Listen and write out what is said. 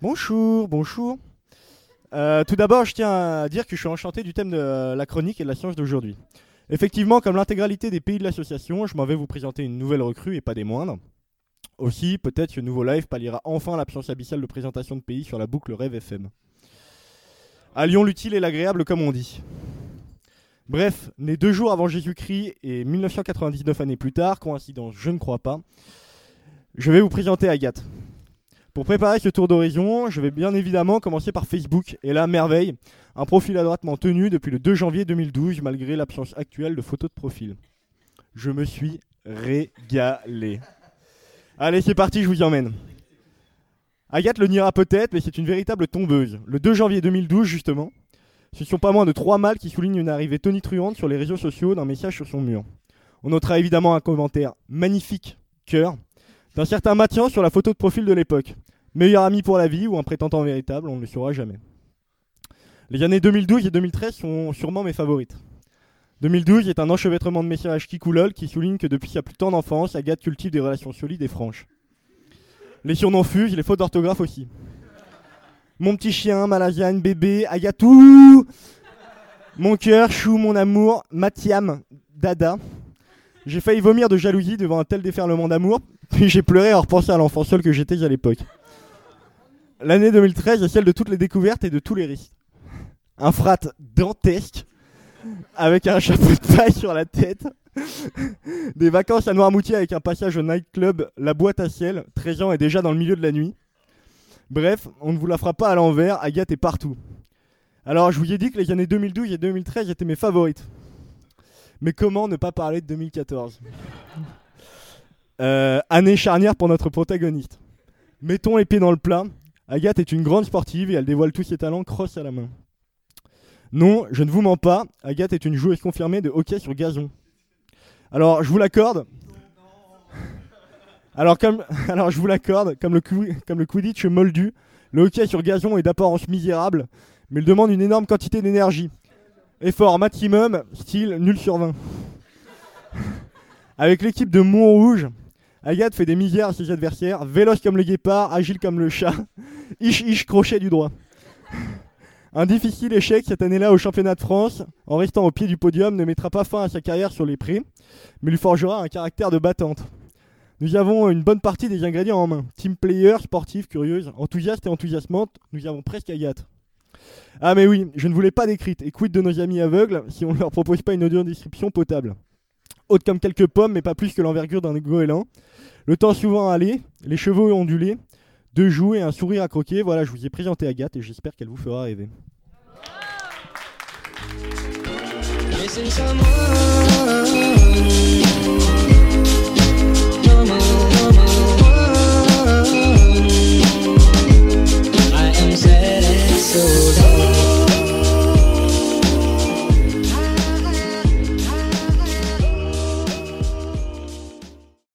Bonjour, bonjour. Euh, tout d'abord, je tiens à dire que je suis enchanté du thème de la chronique et de la science d'aujourd'hui. Effectivement, comme l'intégralité des pays de l'association, je m'en vais vous présenter une nouvelle recrue et pas des moindres. Aussi, peut-être que Nouveau Live palliera enfin l'absence abyssale de présentation de pays sur la boucle Rêve FM. Allions l'utile et l'agréable comme on dit. Bref, né deux jours avant Jésus-Christ et 1999 années plus tard, coïncidence, je ne crois pas, je vais vous présenter Agathe. Pour préparer ce tour d'horizon, je vais bien évidemment commencer par Facebook. Et là, merveille, un profil adroitement tenu depuis le 2 janvier 2012, malgré l'absence actuelle de photos de profil. Je me suis régalé. Allez, c'est parti, je vous y emmène. Agathe le niera peut-être, mais c'est une véritable tombeuse. Le 2 janvier 2012, justement, ce ne sont pas moins de trois mâles qui soulignent une arrivée tonitruante sur les réseaux sociaux d'un message sur son mur. On notera évidemment un commentaire magnifique, cœur, d'un certain Mathias sur la photo de profil de l'époque. Meilleur ami pour la vie ou un prétendant véritable, on ne le saura jamais. Les années 2012 et 2013 sont sûrement mes favorites. 2012 est un enchevêtrement de messages qui coulolent qui souligne que depuis sa plus tendre enfance, Agathe cultive des relations solides et franches. Les surnoms fusent, les fautes d'orthographe aussi. Mon petit chien, Malasiane, bébé, Agatou Mon cœur, chou, mon amour, Mathiam, Dada. J'ai failli vomir de jalousie devant un tel déferlement d'amour, j'ai pleuré à repenser à l'enfant seul que j'étais à l'époque. L'année 2013 est celle de toutes les découvertes et de tous les risques. Un frat dantesque, avec un chapeau de paille sur la tête. Des vacances à Noirmoutier avec un passage au nightclub La Boîte à Ciel. 13 ans et déjà dans le milieu de la nuit. Bref, on ne vous la fera pas à l'envers, Agathe est partout. Alors, je vous ai dit que les années 2012 et 2013 étaient mes favorites. Mais comment ne pas parler de 2014 euh, Année charnière pour notre protagoniste. Mettons les dans le plat. Agathe est une grande sportive et elle dévoile tous ses talents crosse à la main. Non, je ne vous mens pas, Agathe est une joueuse confirmée de hockey sur gazon. Alors, je vous l'accorde. Alors, comme, alors je vous l'accorde, comme le, comme le Quidditch moldu, le hockey sur gazon est d'apparence misérable, mais il demande une énorme quantité d'énergie. Effort maximum, style nul sur 20. Avec l'équipe de Montrouge, Agathe fait des misères à ses adversaires, véloce comme le guépard, agile comme le chat, ish ish crochet du droit. Un difficile échec cette année-là au championnat de France, en restant au pied du podium, ne mettra pas fin à sa carrière sur les prés, mais lui forgera un caractère de battante. Nous avons une bonne partie des ingrédients en main. Team player, sportive, curieuse, enthousiaste et enthousiasmante, nous avons presque Agathe. Ah mais oui, je ne voulais pas d'écrite, et quid de nos amis aveugles si on ne leur propose pas une audio description potable? Haute comme quelques pommes, mais pas plus que l'envergure d'un goéland. Le temps souvent allé, les cheveux ondulés, deux joues et un sourire à croquer. Voilà, je vous ai présenté Agathe et j'espère qu'elle vous fera rêver.